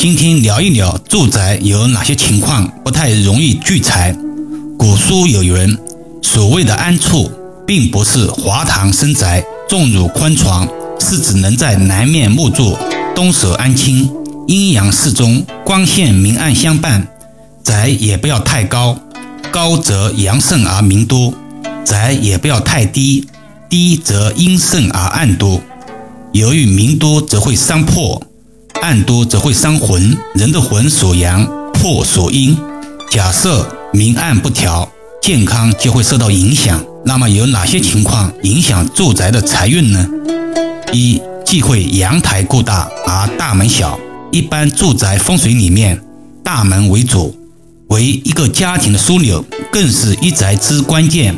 今天聊一聊住宅有哪些情况不太容易聚财。古书有云：“所谓的安处，并不是华堂深宅、重乳宽床，是指能在南面木柱，东舍安亲，阴阳适中，光线明暗相伴。宅也不要太高，高则阳盛而明多；宅也不要太低，低则阴盛而暗多。由于明多则会伤破。”暗多则会伤魂，人的魂所阳，魄所阴。假设明暗不调，健康就会受到影响。那么有哪些情况影响住宅的财运呢？一忌讳阳台过大而大门小。一般住宅风水里面，大门为主，为一个家庭的枢纽，更是一宅之关键。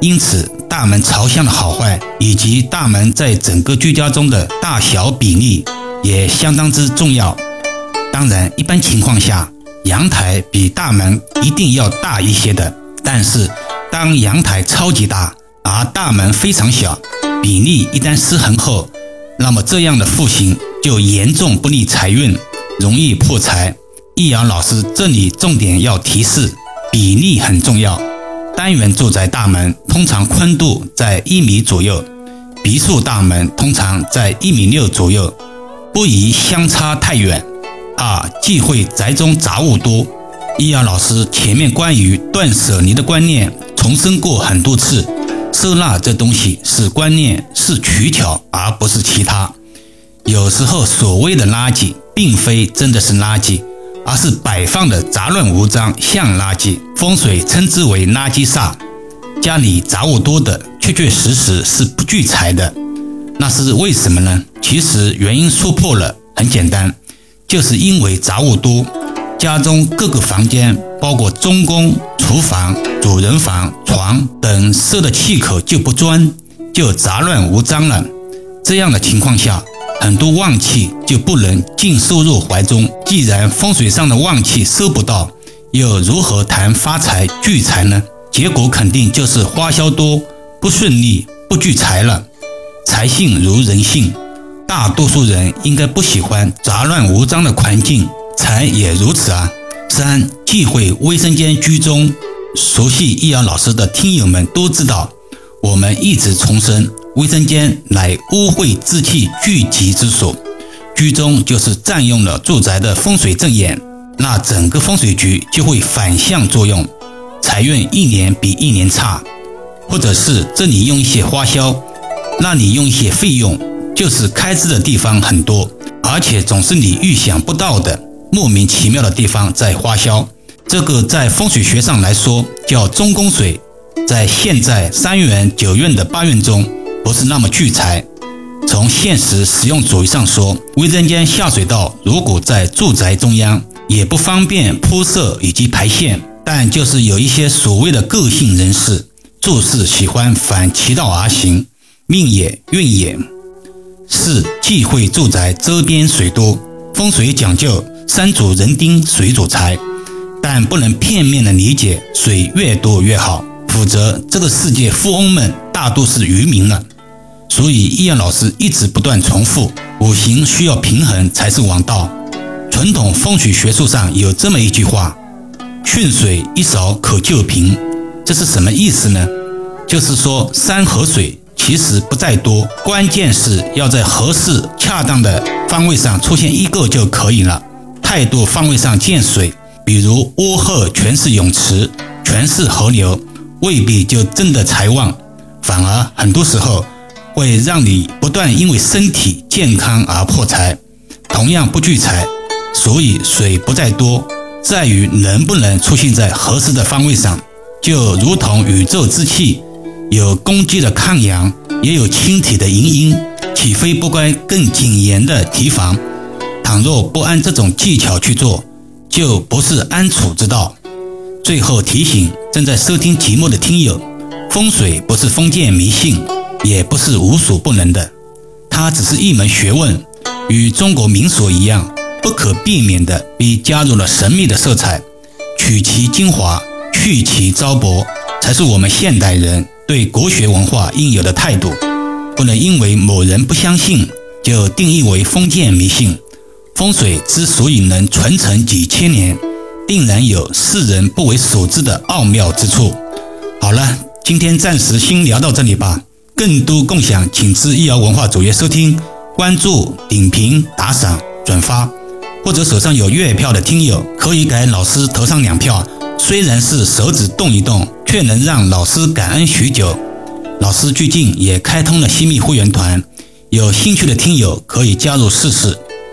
因此，大门朝向的好坏，以及大门在整个居家中的大小比例。也相当之重要。当然，一般情况下，阳台比大门一定要大一些的。但是，当阳台超级大，而大门非常小，比例一旦失衡后，那么这样的户型就严重不利财运，容易破财。易阳老师这里重点要提示，比例很重要。单元住宅大门通常宽度在一米左右，别墅大门通常在一米六左右。不宜相差太远。二忌讳宅中杂物多。易阳老师前面关于断舍离的观念重申过很多次，收纳这东西是观念，是取巧，而不是其他。有时候所谓的垃圾，并非真的是垃圾，而是摆放的杂乱无章，像垃圾。风水称之为垃圾煞。家里杂物多的，确确实实是不聚财的。那是为什么呢？其实原因说破了，很简单，就是因为杂物多，家中各个房间，包括中宫、厨房、主人房、床等设的气口就不专，就杂乱无章了。这样的情况下，很多旺气就不能尽收入怀中。既然风水上的旺气收不到，又如何谈发财聚财呢？结果肯定就是花销多，不顺利，不聚财了。财性如人性，大多数人应该不喜欢杂乱无章的环境，财也如此啊。三忌讳卫生间居中。熟悉易阳老师的听友们都知道，我们一直重申，卫生间乃污秽之气聚集之所，居中就是占用了住宅的风水正眼，那整个风水局就会反向作用，财运一年比一年差，或者是这里用一些花销。那你用一些费用，就是开支的地方很多，而且总是你预想不到的莫名其妙的地方在花销。这个在风水学上来说叫中宫水，在现在三元九运的八运中不是那么聚财。从现实使用主义上说，卫生间下水道如果在住宅中央，也不方便铺设以及排线。但就是有一些所谓的个性人士，做事喜欢反其道而行。命也运也。四忌讳住宅周边水多。风水讲究山主人丁，水主财，但不能片面的理解水越多越好，否则这个世界富翁们大多是渔民了。所以易阳老师一直不断重复，五行需要平衡才是王道。传统风水学术上有这么一句话：顺水一勺可救贫。这是什么意思呢？就是说山和水。其实不在多，关键是要在合适、恰当的方位上出现一个就可以了。太多方位上见水，比如屋后全是泳池、全是河流，未必就真的财旺，反而很多时候会让你不断因为身体健康而破财，同样不聚财。所以水不在多，在于能不能出现在合适的方位上，就如同宇宙之气。有攻击的抗阳，也有清体的迎阴，岂非不该更谨严的提防？倘若不按这种技巧去做，就不是安处之道。最后提醒正在收听节目的听友：风水不是封建迷信，也不是无所不能的，它只是一门学问，与中国民俗一样，不可避免的被加入了神秘的色彩。取其精华，去其糟粕，才是我们现代人。对国学文化应有的态度，不能因为某人不相信就定义为封建迷信。风水之所以能传承几千年，定然有世人不为所知的奥妙之处。好了，今天暂时先聊到这里吧。更多共享，请至易瑶文化主页收听、关注、点评、打赏、转发，或者手上有月票的听友，可以给老师投上两票。虽然是手指动一动，却能让老师感恩许久。老师最近也开通了新密会员团，有兴趣的听友可以加入试试。